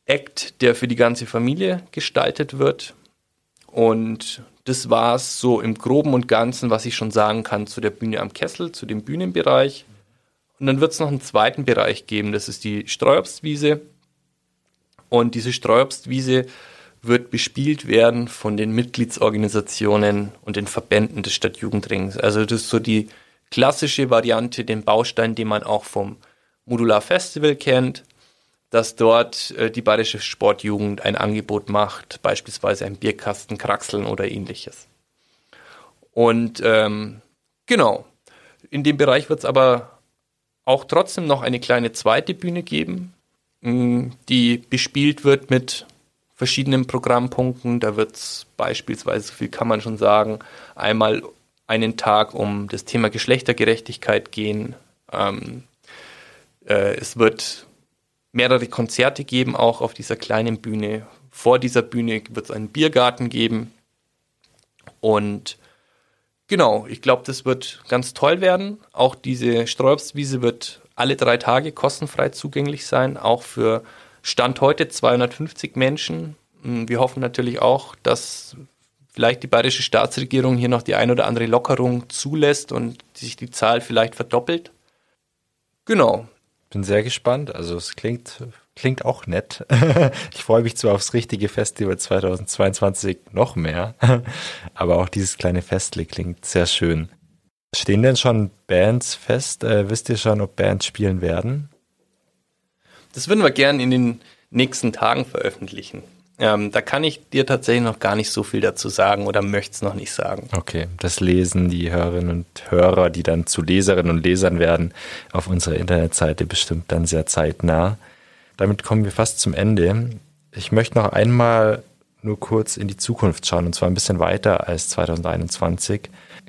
Act, der für die ganze Familie gestaltet wird. Und das war es so im Groben und Ganzen, was ich schon sagen kann zu der Bühne am Kessel, zu dem Bühnenbereich. Und dann wird es noch einen zweiten Bereich geben, das ist die Streuobstwiese. Und diese Streuobstwiese wird bespielt werden von den Mitgliedsorganisationen und den Verbänden des Stadtjugendrings. Also das ist so die klassische Variante, den Baustein, den man auch vom Modular Festival kennt, dass dort äh, die Bayerische Sportjugend ein Angebot macht, beispielsweise ein Bierkasten, Kraxeln oder ähnliches. Und ähm, genau, in dem Bereich wird es aber auch trotzdem noch eine kleine zweite Bühne geben, mh, die bespielt wird mit verschiedenen Programmpunkten. Da wird es beispielsweise, so viel kann man schon sagen, einmal einen Tag um das Thema Geschlechtergerechtigkeit gehen. Ähm, äh, es wird mehrere Konzerte geben, auch auf dieser kleinen Bühne. Vor dieser Bühne wird es einen Biergarten geben. Und genau, ich glaube, das wird ganz toll werden. Auch diese Sträubswiese wird alle drei Tage kostenfrei zugänglich sein, auch für Stand heute 250 Menschen. Hm, wir hoffen natürlich auch, dass vielleicht die bayerische Staatsregierung hier noch die ein oder andere Lockerung zulässt und sich die Zahl vielleicht verdoppelt. Genau, bin sehr gespannt. Also es klingt, klingt auch nett. *laughs* ich freue mich zwar aufs richtige Festival 2022 noch mehr, *laughs* aber auch dieses kleine Festle klingt sehr schön. Stehen denn schon Bands fest? Äh, wisst ihr schon, ob Bands spielen werden? Das würden wir gerne in den nächsten Tagen veröffentlichen. Ähm, da kann ich dir tatsächlich noch gar nicht so viel dazu sagen oder möchte es noch nicht sagen. Okay, das lesen die Hörerinnen und Hörer, die dann zu Leserinnen und Lesern werden, auf unserer Internetseite bestimmt dann sehr zeitnah. Damit kommen wir fast zum Ende. Ich möchte noch einmal nur kurz in die Zukunft schauen und zwar ein bisschen weiter als 2021.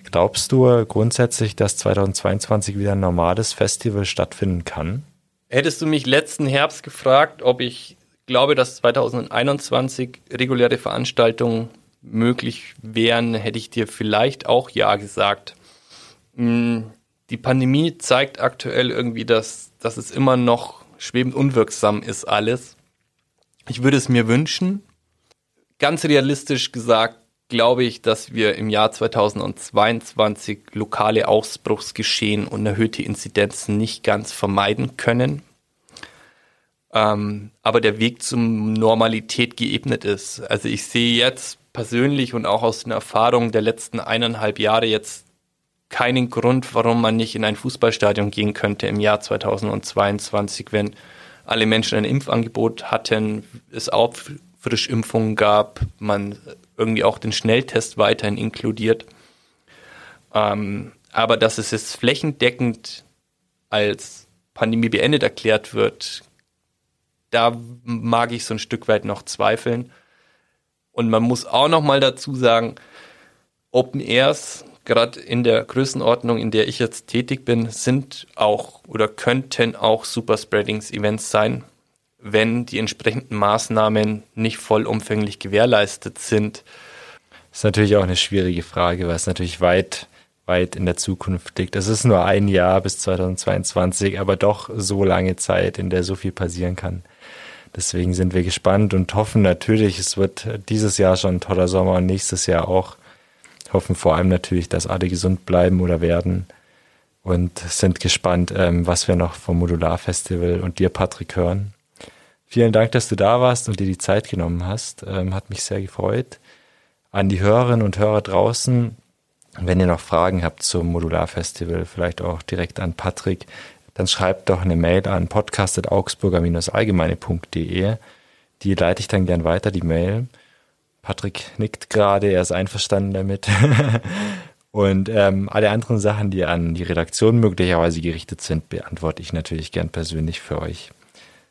Glaubst du grundsätzlich, dass 2022 wieder ein normales Festival stattfinden kann? Hättest du mich letzten Herbst gefragt, ob ich glaube, dass 2021 reguläre Veranstaltungen möglich wären, hätte ich dir vielleicht auch ja gesagt. Hm, die Pandemie zeigt aktuell irgendwie, dass, dass es immer noch schwebend unwirksam ist alles. Ich würde es mir wünschen. Ganz realistisch gesagt glaube ich, dass wir im Jahr 2022 lokale Ausbruchsgeschehen und erhöhte Inzidenzen nicht ganz vermeiden können ähm, aber der Weg zum Normalität geebnet ist. Also ich sehe jetzt persönlich und auch aus den Erfahrungen der letzten eineinhalb Jahre jetzt keinen Grund, warum man nicht in ein Fußballstadion gehen könnte im Jahr 2022, wenn alle Menschen ein Impfangebot hatten, es auch Frischimpfungen gab, man irgendwie auch den Schnelltest weiterhin inkludiert. Ähm, aber dass es jetzt flächendeckend als Pandemie beendet erklärt wird, da mag ich so ein Stück weit noch zweifeln. Und man muss auch noch mal dazu sagen, Open Airs, gerade in der Größenordnung, in der ich jetzt tätig bin, sind auch oder könnten auch Superspreadings-Events sein, wenn die entsprechenden Maßnahmen nicht vollumfänglich gewährleistet sind. Das ist natürlich auch eine schwierige Frage, weil es natürlich weit, weit in der Zukunft liegt. Es ist nur ein Jahr bis 2022, aber doch so lange Zeit, in der so viel passieren kann. Deswegen sind wir gespannt und hoffen natürlich, es wird dieses Jahr schon ein toller Sommer und nächstes Jahr auch. Hoffen vor allem natürlich, dass alle gesund bleiben oder werden und sind gespannt, ähm, was wir noch vom Modular Festival und dir, Patrick, hören. Vielen Dank, dass du da warst und dir die Zeit genommen hast. Ähm, hat mich sehr gefreut. An die Hörerinnen und Hörer draußen, wenn ihr noch Fragen habt zum Modular Festival, vielleicht auch direkt an Patrick dann schreibt doch eine Mail an podcast.augsburger-allgemeine.de. Die leite ich dann gern weiter, die Mail. Patrick nickt gerade, er ist einverstanden damit. *laughs* Und ähm, alle anderen Sachen, die an die Redaktion möglicherweise gerichtet sind, beantworte ich natürlich gern persönlich für euch.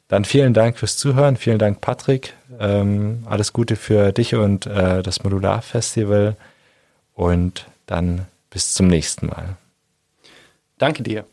Dann vielen Dank fürs Zuhören, vielen Dank Patrick, ähm, alles Gute für dich und äh, das Modular Festival und dann bis zum nächsten Mal. Danke dir.